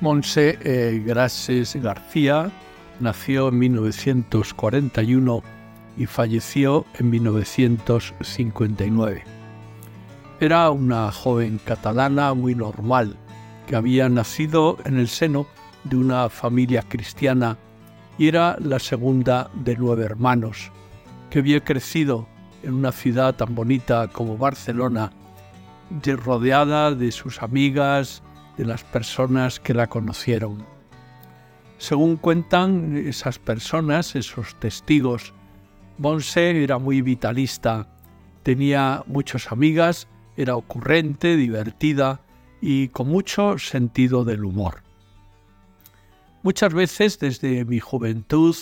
Monse eh, Grases García nació en 1941 y falleció en 1959. Era una joven catalana muy normal que había nacido en el seno de una familia cristiana y era la segunda de nueve hermanos, que había crecido en una ciudad tan bonita como Barcelona, rodeada de sus amigas, de las personas que la conocieron. Según cuentan esas personas, esos testigos, Bonse era muy vitalista, tenía muchas amigas, era ocurrente, divertida y con mucho sentido del humor. Muchas veces desde mi juventud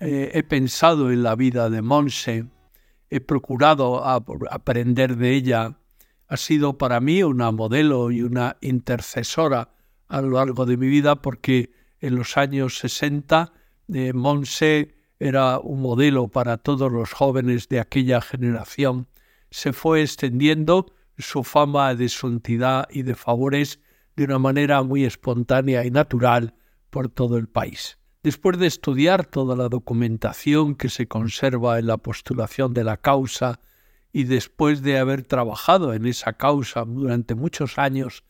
eh, he pensado en la vida de Monse, he procurado aprender de ella ha sido para mí una modelo y una intercesora a lo largo de mi vida porque en los años 60 eh, Monse era un modelo para todos los jóvenes de aquella generación. Se fue extendiendo su fama de santidad y de favores de una manera muy espontánea y natural por todo el país. Después de estudiar toda la documentación que se conserva en la postulación de la causa y después de haber trabajado en esa causa durante muchos años,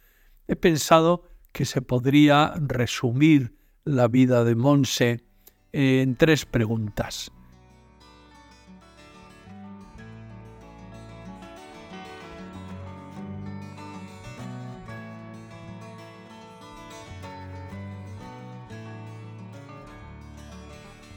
he pensado que se podría resumir la vida de Monse en tres preguntas.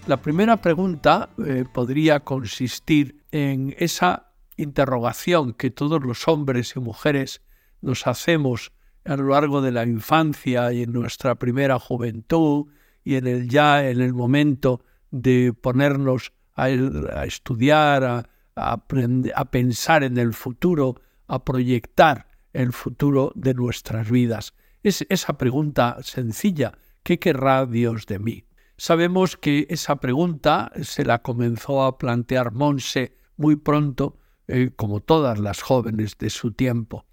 La primera pregunta eh, podría consistir en esa interrogación que todos los hombres y mujeres nos hacemos a lo largo de la infancia y en nuestra primera juventud y en el ya en el momento de ponernos a, estudiar, a, a pensar en el futuro, a proyectar el futuro de nuestras vidas. Es esa pregunta sencilla, ¿qué querrá Dios de mí? Sabemos que esa pregunta se la comenzó a plantear Monse muy pronto eh, como todas las jóvenes de su tiempo,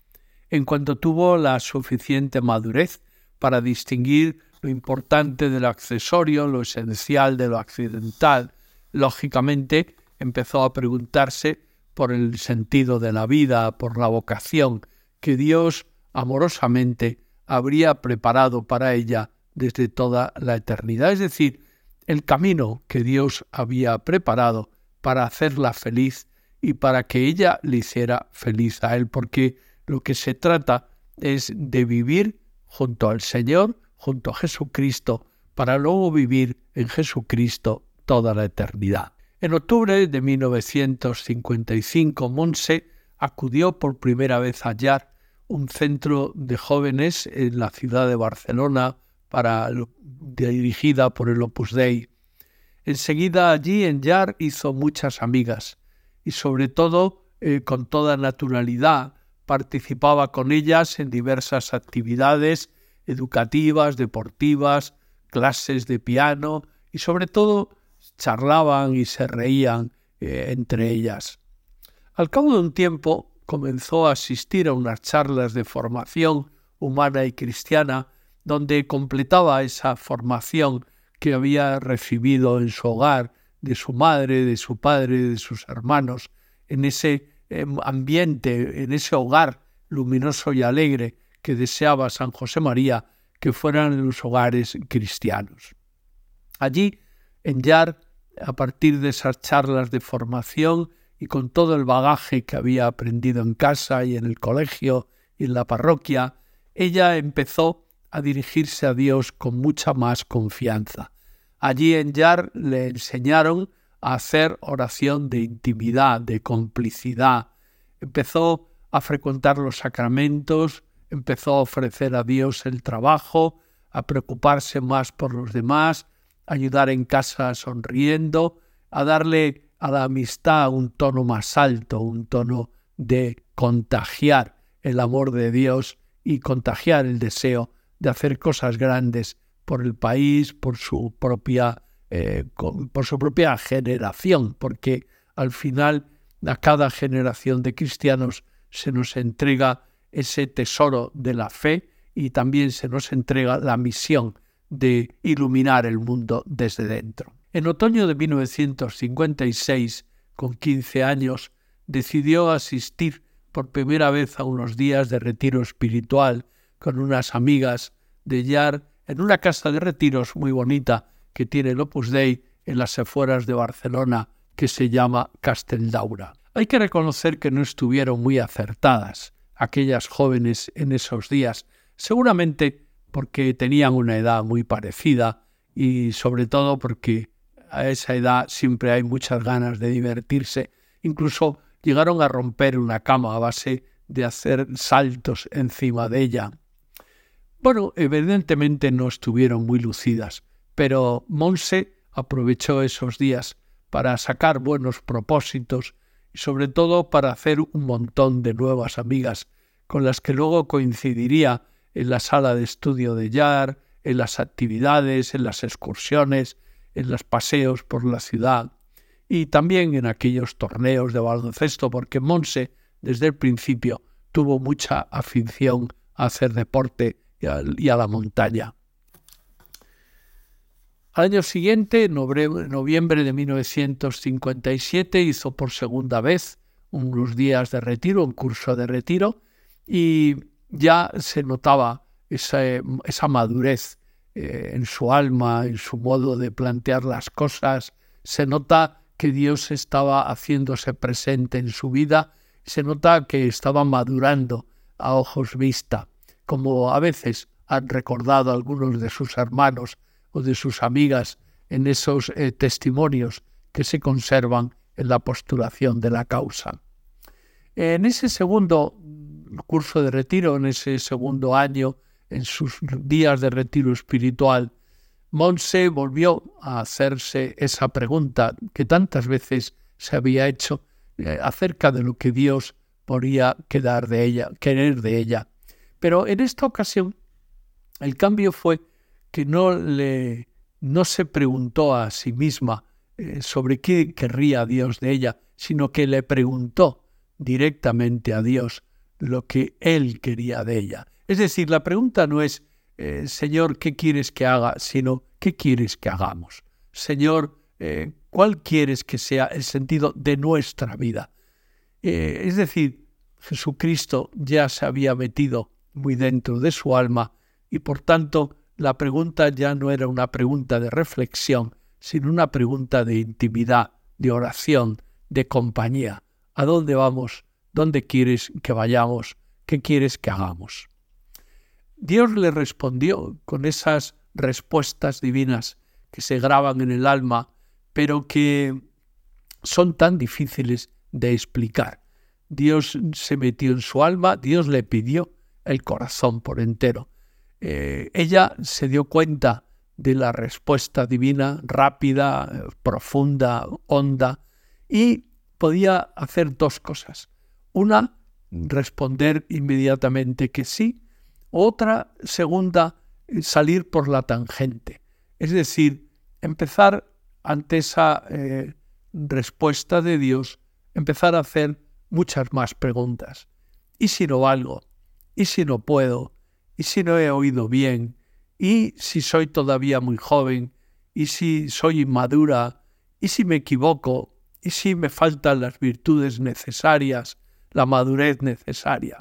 en cuanto tuvo la suficiente madurez para distinguir lo importante de lo accesorio, lo esencial de lo accidental, lógicamente empezó a preguntarse por el sentido de la vida, por la vocación que Dios amorosamente habría preparado para ella desde toda la eternidad, es decir, el camino que Dios había preparado para hacerla feliz y para que ella le hiciera feliz a él, porque lo que se trata es de vivir junto al Señor, junto a Jesucristo, para luego vivir en Jesucristo toda la eternidad. En octubre de 1955, Monse acudió por primera vez a Yar, un centro de jóvenes en la ciudad de Barcelona, para, dirigida por el Opus Dei. Enseguida allí en Yar hizo muchas amigas y sobre todo eh, con toda naturalidad participaba con ellas en diversas actividades educativas, deportivas, clases de piano y sobre todo charlaban y se reían eh, entre ellas. Al cabo de un tiempo comenzó a asistir a unas charlas de formación humana y cristiana donde completaba esa formación que había recibido en su hogar de su madre, de su padre, de sus hermanos, en ese em, ambiente, en ese hogar luminoso y alegre que deseaba San José María que fueran los hogares cristianos. Allí, en Yar, a partir de esas charlas de formación y con todo el bagaje que había aprendido en casa y en el colegio y en la parroquia, ella empezó a dirigirse a Dios con mucha más confianza. Allí en Yar le enseñaron a hacer oración de intimidad, de complicidad. Empezó a frecuentar los sacramentos, empezó a ofrecer a Dios el trabajo, a preocuparse más por los demás, a ayudar en casa sonriendo, a darle a la amistad un tono más alto, un tono de contagiar el amor de Dios y contagiar el deseo de hacer cosas grandes por el país, por su propia, eh, por su propia generación, porque al final a cada generación de cristianos se nos entrega ese tesoro de la fe y también se nos entrega la misión de iluminar el mundo desde dentro. En otoño de 1956, con 15 años, decidió asistir por primera vez a unos días de retiro espiritual con unas amigas de Yar en una casa de retiros muy bonita que tiene el Opus Dei en las afueras de Barcelona que se llama Casteldaura. Hay que reconocer que no estuvieron muy acertadas aquellas jóvenes en esos días, seguramente porque tenían una edad muy parecida y sobre todo porque a esa edad siempre hay muchas ganas de divertirse. Incluso llegaron a romper una cama a base de hacer saltos encima de ella. Bueno, evidentemente no estuvieron muy lucidas, pero Monse aprovechó esos días para sacar buenos propósitos y sobre todo para hacer un montón de nuevas amigas con las que luego coincidiría en la sala de estudio de Yar, en las actividades, en las excursiones, en los paseos por la ciudad y también en aquellos torneos de baloncesto, porque Monse desde el principio tuvo mucha afición a hacer deporte y a, la montaña. Al año siguiente, en noviembre de 1957, hizo por segunda vez unos días de retiro, un curso de retiro, y ya se notaba esa, madurez eh, en su alma, en su modo de plantear las cosas. Se nota que Dios estaba haciéndose presente en su vida, se nota que estaba madurando a ojos vista, como a veces han recordado algunos de sus hermanos o de sus amigas en esos eh, testimonios que se conservan en la postulación de la causa. En ese segundo curso de retiro, en ese segundo año, en sus días de retiro espiritual, Monse volvió a hacerse esa pregunta que tantas veces se había hecho eh, acerca de lo que Dios podría quedar de ella, querer de ella. Pero en esta ocasión el cambio fue que no le no se preguntó a sí misma eh, sobre qué querría Dios de ella, sino que le preguntó directamente a Dios lo que él quería de ella. Es decir, la pregunta no es, eh, Señor, ¿qué quieres que haga? sino, ¿qué quieres que hagamos? Señor, eh, ¿cuál quieres que sea el sentido de nuestra vida? Es decir, Jesucristo ya se había metido muy dentro de su alma y por tanto la pregunta ya no era una pregunta de reflexión, sino una pregunta de intimidad, de oración, de compañía. ¿A dónde vamos? ¿Dónde quieres que vayamos? ¿Qué quieres que hagamos? Dios le respondió con esas respuestas divinas que se graban en el alma, pero que son tan difíciles de explicar. Dios se metió en su alma, Dios le pidió el corazón por entero. Eh, ella se dio cuenta de la respuesta divina, rápida, profunda, honda, y podía hacer dos cosas. Una, responder inmediatamente que sí. Otra, segunda, salir por la tangente. Es decir, empezar ante esa eh, respuesta de Dios, empezar a hacer muchas más preguntas. ¿Y si no valgo? ¿Y si no puedo? ¿Y si no he oído bien? ¿Y si soy todavía muy joven? ¿Y si soy inmadura? ¿Y si me equivoco? ¿Y si me faltan las virtudes necesarias? la madurez necesaria.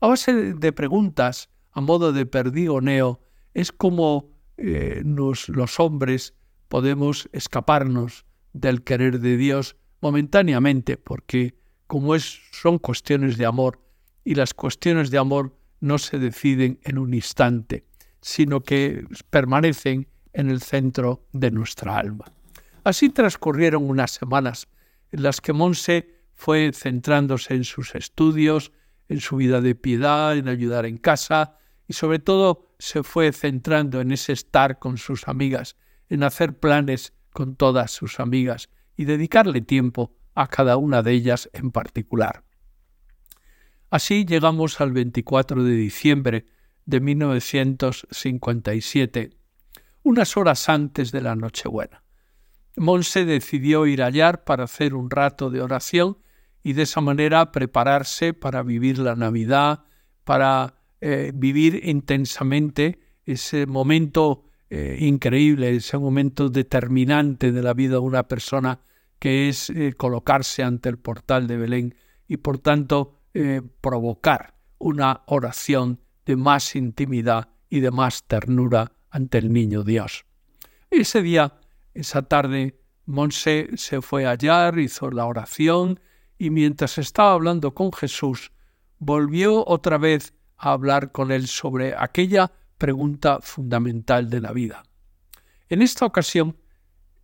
A base de preguntas, a modo de perdigoneo, es como eh, los hombres podemos escaparnos del querer de Dios momentáneamente, porque como es, son cuestiones de amor, y las cuestiones de amor no se deciden en un instante, sino que permanecen en el centro de nuestra alma. Así transcurrieron unas semanas en las que Monse fue centrándose en sus estudios, en su vida de piedad, en ayudar en casa y sobre todo se fue centrando en ese estar con sus amigas, en hacer planes con todas sus amigas y dedicarle tiempo a cada una de ellas en particular. Así llegamos al 24 de diciembre de 1957, unas horas antes de la Nochebuena. Monse decidió ir allá para hacer un rato de oración y de esa manera prepararse para vivir la Navidad, para eh, vivir intensamente ese momento eh, increíble, ese momento determinante de la vida de una persona que es eh, colocarse ante el portal de Belén y por tanto provocar una oración de más intimidad y de más ternura ante el niño Dios. Ese día, esa tarde, Monse se fue a hallar, hizo la oración y mientras estaba hablando con Jesús, volvió otra vez a hablar con él sobre aquella pregunta fundamental de la vida. En esta ocasión,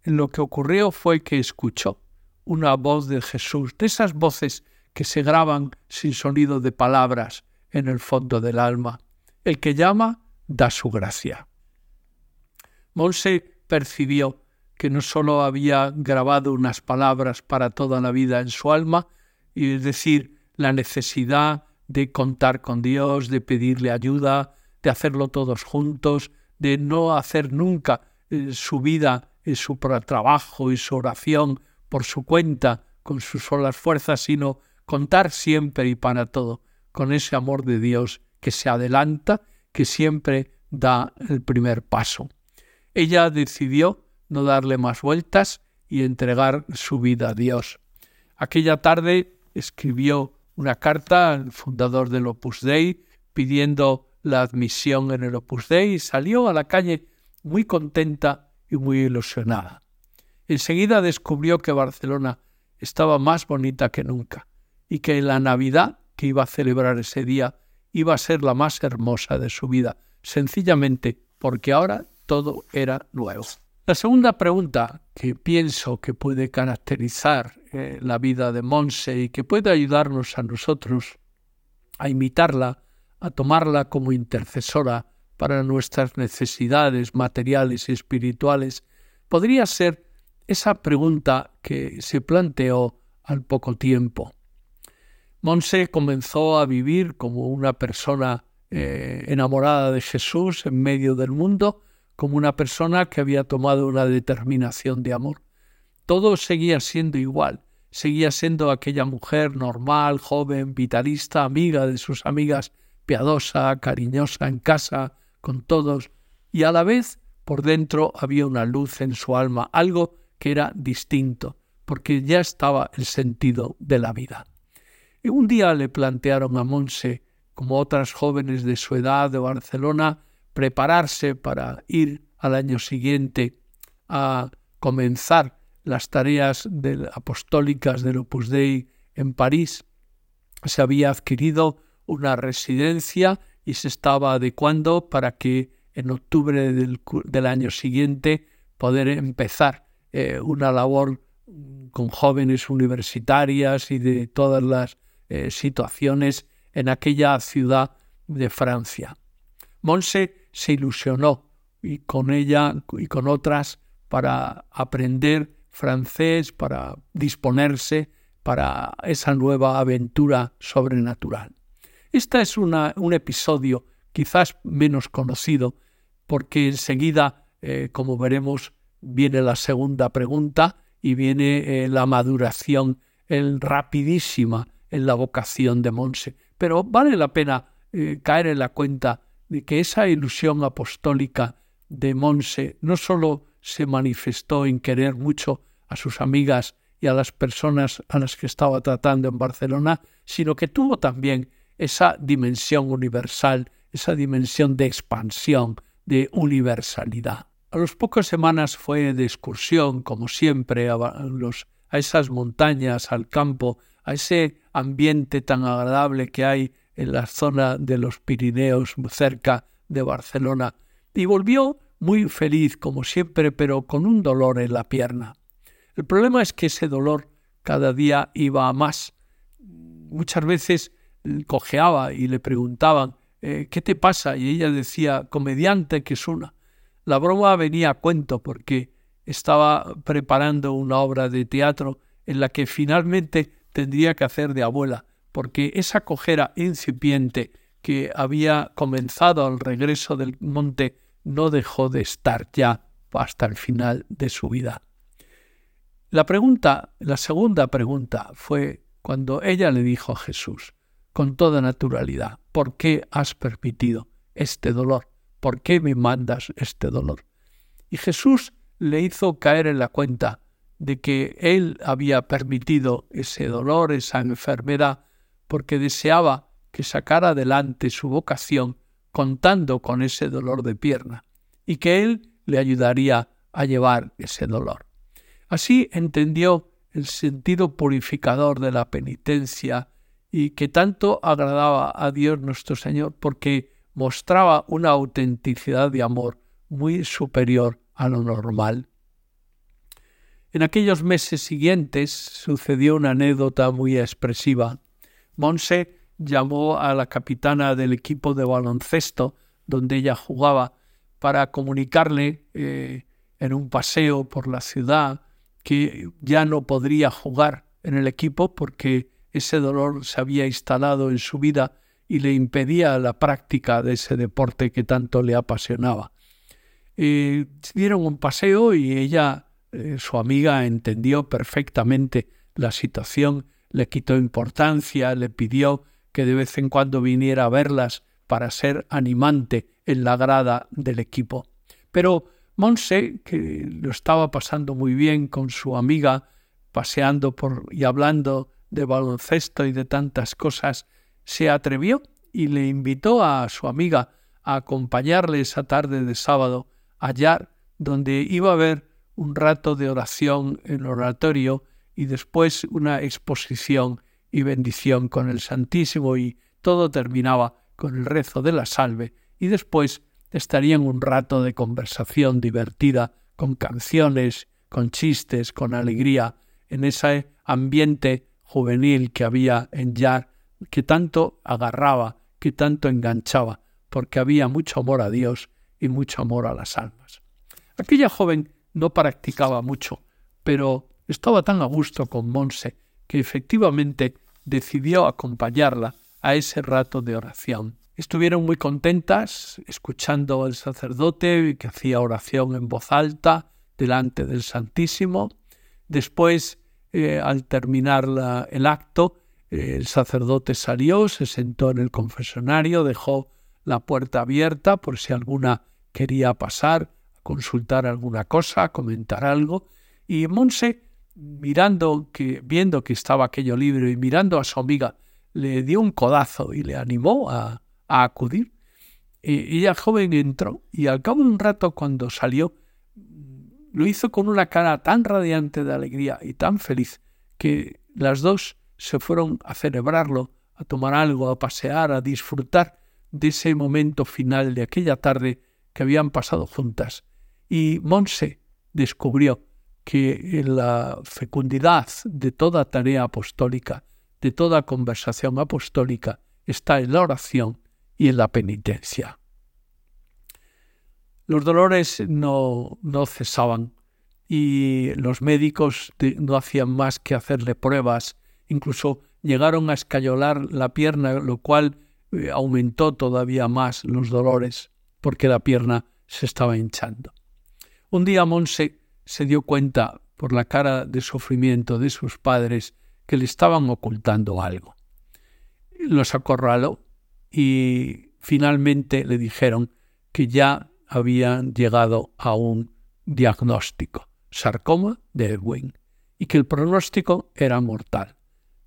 lo que ocurrió fue que escuchó una voz de Jesús, de esas voces que se graban sin sonido de palabras en el fondo del alma. El que llama da su gracia. Monse percibió que no sólo había grabado unas palabras para toda la vida en su alma, y es decir, la necesidad de contar con Dios, de pedirle ayuda, de hacerlo todos juntos, de no hacer nunca eh, su vida, y su trabajo y su oración por su cuenta, con sus solas fuerzas, sino contar siempre y para todo con ese amor de Dios que se adelanta, que siempre da el primer paso. Ella decidió no darle más vueltas y entregar su vida a Dios. Aquella tarde escribió una carta al fundador del Opus Dei pidiendo la admisión en el Opus Dei y salió a la calle muy contenta y muy ilusionada. Enseguida descubrió que Barcelona estaba más bonita que nunca y que la Navidad que iba a celebrar ese día iba a ser la más hermosa de su vida, sencillamente porque ahora todo era nuevo. La segunda pregunta que pienso que puede caracterizar eh, la vida de Monse y que puede ayudarnos a nosotros a imitarla, a tomarla como intercesora para nuestras necesidades materiales y espirituales, podría ser esa pregunta que se planteó al poco tiempo. Monse comenzó a vivir como una persona eh, enamorada de Jesús en medio del mundo, como una persona que había tomado una determinación de amor. Todo seguía siendo igual, seguía siendo aquella mujer normal, joven, vitalista, amiga de sus amigas, piadosa, cariñosa en casa, con todos, y a la vez por dentro había una luz en su alma, algo que era distinto, porque ya estaba el sentido de la vida. Y un día le plantearon a Monse, como otras jóvenes de su edad de Barcelona, prepararse para ir al año siguiente a comenzar las tareas apostólicas del Opus Dei en París. Se había adquirido una residencia y se estaba adecuando para que en octubre del, año siguiente poder empezar eh, una labor con jóvenes universitarias y de todas las eh, situaciones en aquella ciudad de Francia. Monse se ilusionó y con ella y con otras para aprender francés, para disponerse para esa nueva aventura sobrenatural. Este es un episodio quizás menos conocido porque enseguida, eh, como veremos, viene la segunda pregunta y viene eh, la maduración el rapidísima en la vocación de Monse. Pero vale la pena eh, caer en la cuenta de que esa ilusión apostólica de Monse no sólo se manifestó en querer mucho a sus amigas y a las personas a las que estaba tratando en Barcelona, sino que tuvo también esa dimensión universal, esa dimensión de expansión, de universalidad. A las pocas semanas fue de excursión, como siempre, a esas montañas, al campo, a ese ambiente tan agradable que hay en la zona de los Pirineos, cerca de Barcelona, y volvió muy feliz, como siempre, pero con un dolor en la pierna. El problema es que ese dolor cada día iba a más. Muchas veces cojeaba y le preguntaban, eh, ¿qué te pasa? Y ella decía, comediante que es una. La broma venía a cuento porque estaba preparando una obra de teatro en la que finalmente tendría que hacer de abuela, porque esa cojera incipiente que había comenzado al regreso del monte no dejó de estar ya hasta el final de su vida. La pregunta, la segunda pregunta fue cuando ella le dijo a Jesús, con toda naturalidad, ¿por qué has permitido este dolor? ¿Por qué me mandas este dolor? Y Jesús le hizo caer en la cuenta de que él había permitido ese dolor, esa enfermedad, porque deseaba que sacara adelante su vocación contando con ese dolor de pierna y que él le ayudaría a llevar ese dolor. Así entendió el sentido purificador de la penitencia y que tanto agradaba a Dios nuestro Señor porque mostraba una autenticidad de amor muy superior a lo normal. En aquellos meses siguientes sucedió una anécdota muy expresiva. Monse llamó a la capitana del equipo de baloncesto donde ella jugaba para comunicarle eh, en un paseo por la ciudad que ya no podría jugar en el equipo porque ese dolor se había instalado en su vida y le impedía la práctica de ese deporte que tanto le apasionaba. Eh, dieron un paseo y ella eh, su amiga entendió perfectamente la situación, le quitó importancia, le pidió que de vez en cuando viniera a verlas para ser animante en la grada del equipo. Pero Monse, que lo estaba pasando muy bien con su amiga, paseando por y hablando de baloncesto y de tantas cosas, se atrevió y le invitó a su amiga a acompañarle esa tarde de sábado allá donde iba a ver un rato de oración en oratorio y después una exposición y bendición con el Santísimo y todo terminaba con el rezo de la salve y después estarían un rato de conversación divertida con canciones, con chistes, con alegría, en ese ambiente juvenil que había en Yar, que tanto agarraba, que tanto enganchaba, porque había mucho amor a Dios y mucho amor a las almas. Aquella joven no practicaba mucho, pero estaba tan a gusto con Monse que efectivamente decidió acompañarla a ese rato de oración. Estuvieron muy contentas escuchando al sacerdote que hacía oración en voz alta delante del Santísimo. Después, eh, al terminar el acto, eh, el sacerdote salió, se sentó en el confesionario, dejó la puerta abierta por si alguna quería pasar consultar alguna cosa, comentar algo, y Monse, mirando que, viendo que estaba aquello libre y mirando a su amiga, le dio un codazo y le animó a, acudir. Y ella joven entró y al cabo de un rato cuando salió, lo hizo con una cara tan radiante de alegría y tan feliz que las dos se fueron a celebrarlo, a tomar algo, a pasear, a disfrutar de ese momento final de aquella tarde que habían pasado juntas y Monse descubrió que en la fecundidad de toda tarea apostólica, de toda conversación apostólica, está en la oración y en la penitencia. Los dolores no, no cesaban y los médicos no hacían más que hacerle pruebas, incluso llegaron a escayolar la pierna, lo cual eh, aumentó todavía más los dolores, porque la pierna se estaba hinchando. Un día Monse se dio cuenta por la cara de sufrimiento de sus padres que le estaban ocultando algo. Los acorraló y finalmente le dijeron que ya habían llegado a un diagnóstico, sarcoma de Ewing, y que el pronóstico era mortal.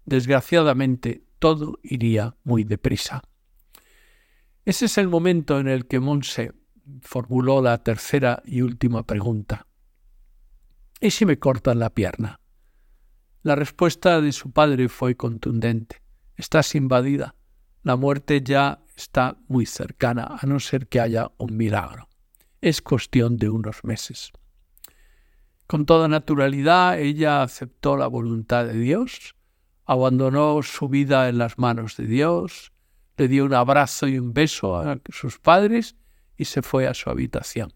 Desgraciadamente, todo iría muy deprisa. Ese es el momento en el que Monse formuló la tercera y última pregunta. ¿Y si me cortan la pierna? La respuesta de su padre fue contundente. Estás invadida. La muerte ya está muy cercana, a no ser que haya un milagro. Es cuestión de unos meses. Con toda naturalidad, ella aceptó la voluntad de Dios, abandonó su vida en las manos de Dios, le dio un abrazo y un beso a sus padres y se fue a su habitación.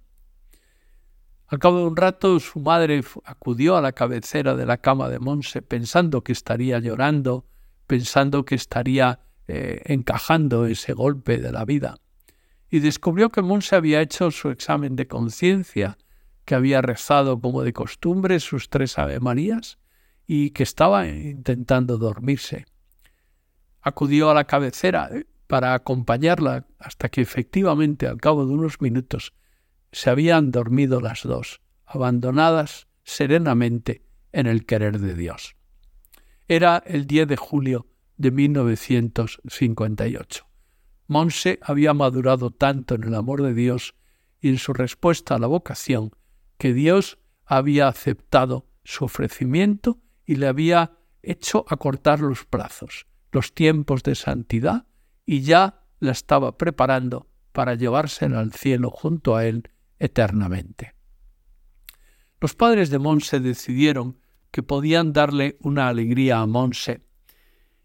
Al cabo de un rato su madre acudió a la cabecera de la cama de Monse pensando que estaría llorando, pensando que estaría eh, encajando ese golpe de la vida, y descubrió que Monse había hecho su examen de conciencia, que había rezado como de costumbre sus tres Ave Marías y que estaba intentando dormirse. acudió a la cabecera para acompañarla hasta que efectivamente al cabo de unos minutos se habían dormido las dos, abandonadas serenamente en el querer de Dios. Era el 10 de julio de 1958. Monse había madurado tanto en el amor de Dios y en su respuesta a la vocación que Dios había aceptado su ofrecimiento y le había hecho acortar los plazos, los tiempos de santidad, y ya la estaba preparando para llevársela al cielo junto a él eternamente. Los padres de Monse decidieron que podían darle una alegría a Monse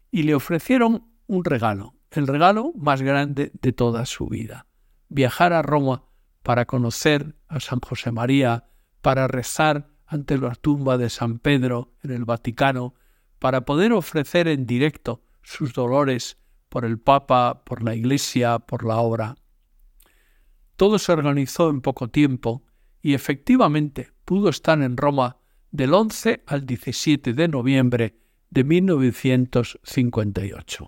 y le ofrecieron un regalo, el regalo más grande de toda su vida, viajar a Roma para conocer a San José María, para rezar ante la tumba de San Pedro en el Vaticano, para poder ofrecer en directo sus dolores por el Papa, por la Iglesia, por la obra. Todo se organizó en poco tiempo y efectivamente pudo estar en Roma del 11 al 17 de noviembre de 1958.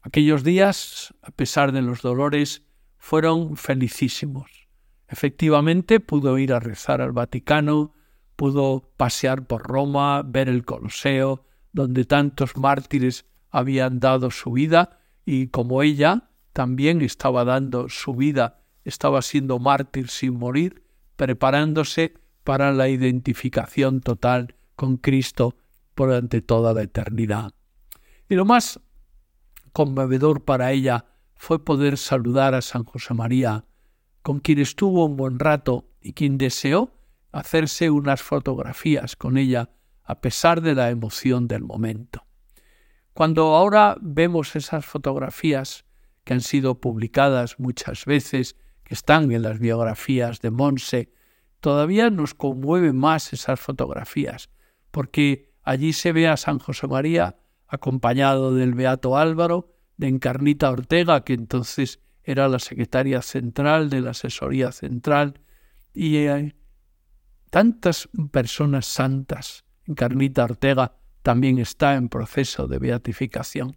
Aquellos días, a pesar de los dolores, fueron felicísimos. Efectivamente, pudo ir a rezar al Vaticano, pudo pasear por Roma, ver el Coloseo, donde tantos mártires habían dado su vida, y como ella también estaba dando su vida, estaba siendo mártir sin morir, preparándose para la identificación total con Cristo durante toda la eternidad. Y lo más conmovedor para ella fue poder saludar a San José María, con quien estuvo un buen rato y quien deseó hacerse unas fotografías con ella a pesar de la emoción del momento. Cuando ahora vemos esas fotografías que han sido publicadas muchas veces, que están en las biografías de Monse, todavía nos conmueve más esas fotografías, porque allí se ve a San José María acompañado del Beato Álvaro, de Encarnita Ortega, que entonces era la secretaria central de la asesoría central, y tantas personas santas. Encarnita Ortega también está en proceso de beatificación.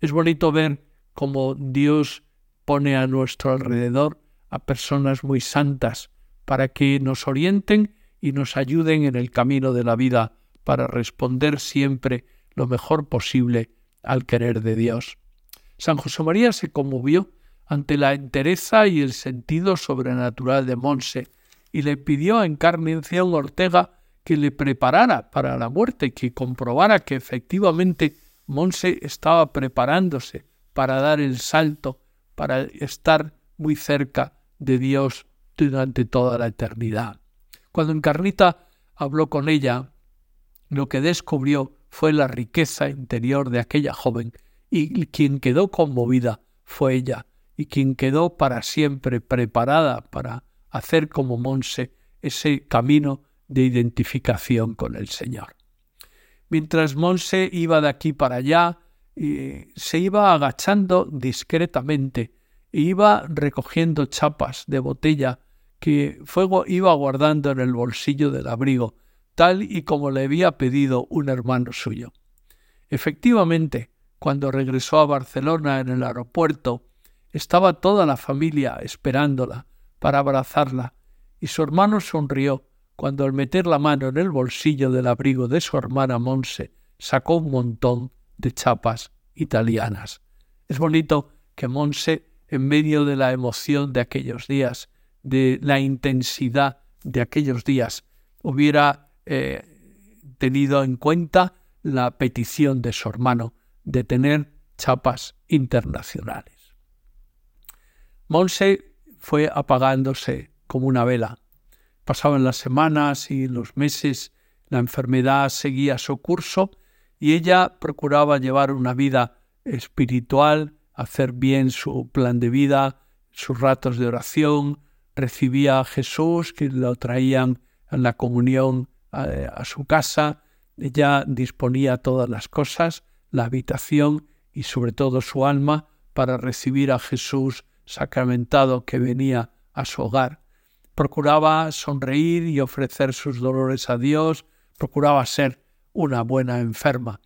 Es bonito ver cómo Dios pone a nuestro alrededor a personas muy santas para que nos orienten y nos ayuden en el camino de la vida para responder siempre lo mejor posible al querer de Dios. San José María se conmovió ante la entereza y el sentido sobrenatural de Monse y le pidió a Encarnación Ortega que le preparara para la muerte, que comprobara que efectivamente Monse estaba preparándose para dar el salto, para estar muy cerca de Dios durante toda la eternidad. Cuando Encarnita habló con ella, lo que descubrió fue la riqueza interior de aquella joven, y quien quedó conmovida fue ella, y quien quedó para siempre preparada para hacer como Monse ese camino de identificación con el Señor. Mientras Monse iba de aquí para allá, se iba agachando discretamente e iba recogiendo chapas de botella que Fuego iba guardando en el bolsillo del abrigo, tal y como le había pedido un hermano suyo. Efectivamente, cuando regresó a Barcelona en el aeropuerto, estaba toda la familia esperándola para abrazarla, y su hermano sonrió cuando al meter la mano en el bolsillo del abrigo de su hermana Monse sacó un montón de chapas italianas. Es bonito que Monse en medio de la emoción de aquellos días, de la intensidad de aquellos días, hubiera eh, tenido en cuenta la petición de su hermano de tener chapas internacionales. Monse fue apagándose como una vela. Pasaban las semanas y los meses, la enfermedad seguía su curso y ella procuraba llevar una vida espiritual hacer bien su plan de vida, sus ratos de oración, recibía a Jesús, que lo traían en la comunión a, su casa, ella disponía todas las cosas, la habitación y sobre todo su alma para recibir a Jesús sacramentado que venía a su hogar. Procuraba sonreír y ofrecer sus dolores a Dios, procuraba ser una buena enferma.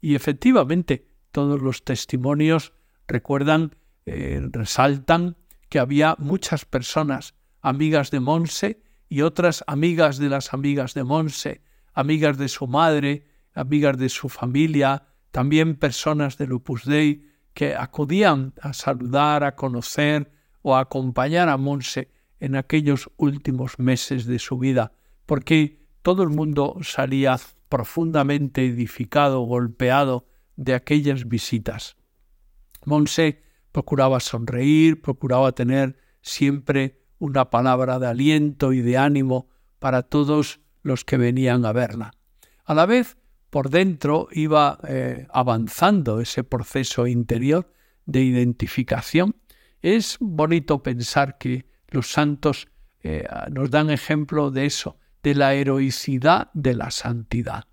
Y efectivamente todos los testimonios recuerdan, eh, resaltan que había muchas personas amigas de Monse y otras amigas de las amigas de Monse, amigas de su madre, amigas de su familia, también personas de Lupus Dei que acudían a saludar, a conocer o a acompañar a Monse en aquellos últimos meses de su vida, porque todo el mundo salía profundamente edificado, golpeado de aquellas visitas. Monse procuraba sonreír, procuraba tener siempre una palabra de aliento y de ánimo para todos los que venían a verla. A la vez, por dentro iba eh, avanzando ese proceso interior de identificación. Es bonito pensar que los santos eh, nos dan ejemplo de eso, de la heroicidad de la santidad.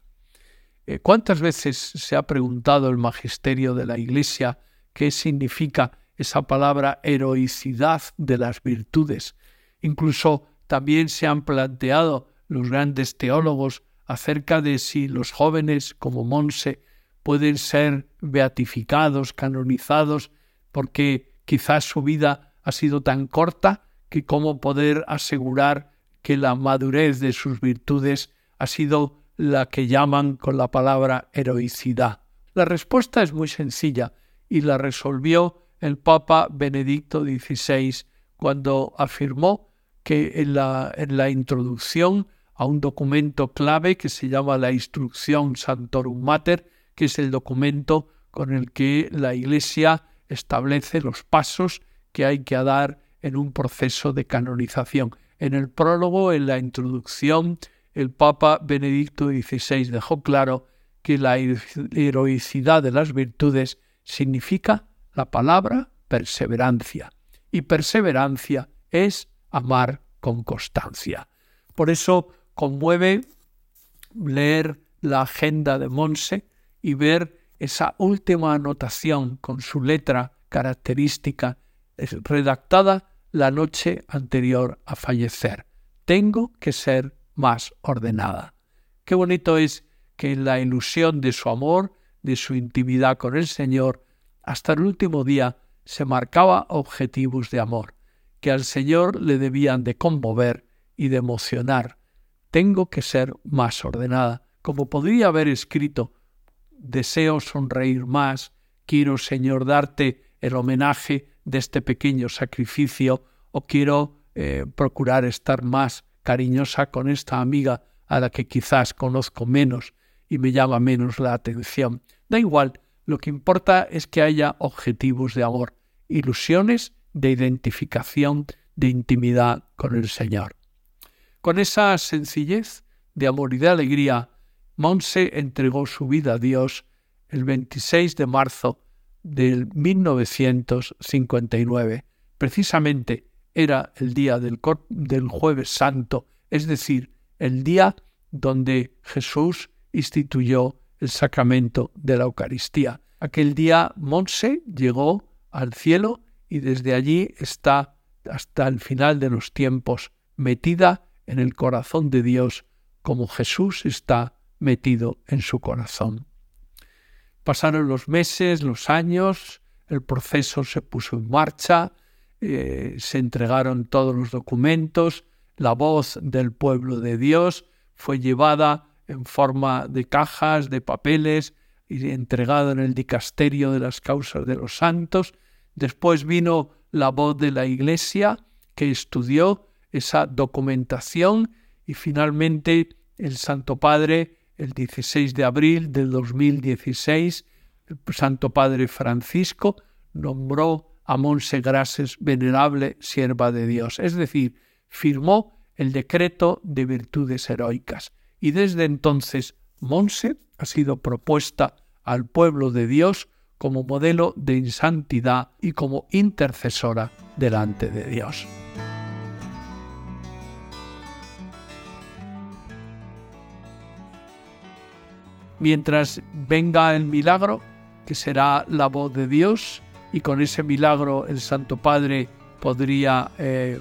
Eh, ¿Cuántas veces se ha preguntado el magisterio de la Iglesia qué significa esa palabra heroicidad de las virtudes? Incluso también se han planteado los grandes teólogos acerca de si los jóvenes como Monse pueden ser beatificados, canonizados, porque quizás su vida ha sido tan corta que cómo poder asegurar que la madurez de sus virtudes ha sido la que llaman con la palabra heroicidad. La respuesta es muy sencilla y la resolvió el Papa Benedicto XVI cuando afirmó que en la, en la introducción a un documento clave que se llama la Instrucción Santorum Mater, que es el documento con el que la Iglesia establece los pasos que hay que dar en un proceso de canonización. En el prólogo, en la introducción, el Papa Benedicto XVI dejó claro que la heroicidad de las virtudes significa la palabra perseverancia. Y perseverancia es amar con constancia. Por eso conmueve leer la agenda de Monse y ver esa última anotación con su letra característica redactada la noche anterior a fallecer. Tengo que ser más ordenada. Qué bonito es que en la ilusión de su amor, de su intimidad con el Señor, hasta el último día se marcaba objetivos de amor, que al Señor le debían de conmover y de emocionar. Tengo que ser más ordenada, como podría haber escrito, deseo sonreír más, quiero, Señor, darte el homenaje de este pequeño sacrificio o quiero eh, procurar estar más cariñosa con esta amiga a la que quizás conozco menos y me llama menos la atención. Da igual, lo que importa es que haya objetivos de amor, ilusiones de identificación, de intimidad con el Señor. Con esa sencillez de amor y de alegría, Monse entregó su vida a Dios el 26 de marzo del 1959. Precisamente era el día del, del jueves santo, es decir, el día donde Jesús instituyó el sacramento de la Eucaristía. Aquel día Monse llegó al cielo y desde allí está hasta el final de los tiempos metida en el corazón de Dios como Jesús está metido en su corazón. Pasaron los meses, los años, el proceso se puso en marcha, eh, se entregaron todos los documentos, la voz del pueblo de Dios fue llevada en forma de cajas, de papeles, y entregada en el dicasterio de las causas de los santos. Después vino la voz de la Iglesia, que estudió esa documentación y finalmente el Santo Padre el 16 de abril del 2016, el Santo Padre Francisco nombró a Monse Grases venerable sierva de Dios, es decir, firmó el decreto de virtudes heroicas. Y desde entonces Monse ha sido propuesta al pueblo de Dios como modelo de santidad y como intercesora delante de Dios. Mientras venga el milagro, que será la voz de Dios, y con ese milagro el Santo Padre podría eh,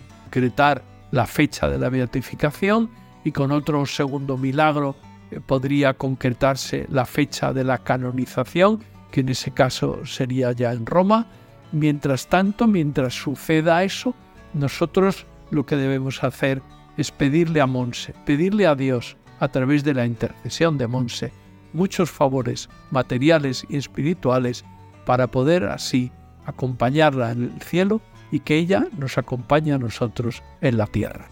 la fecha de la beatificación y con otro segundo milagro eh, podría concretarse la fecha de la canonización que en ese caso sería ya en Roma. Mientras tanto, mientras suceda eso, nosotros lo que debemos hacer es pedirle a Monse, pedirle a Dios, a través de la intercesión de Monse, muchos favores materiales y espirituales para poder así acompañarla en el cielo y que ella nos acompañe a nosotros en la tierra.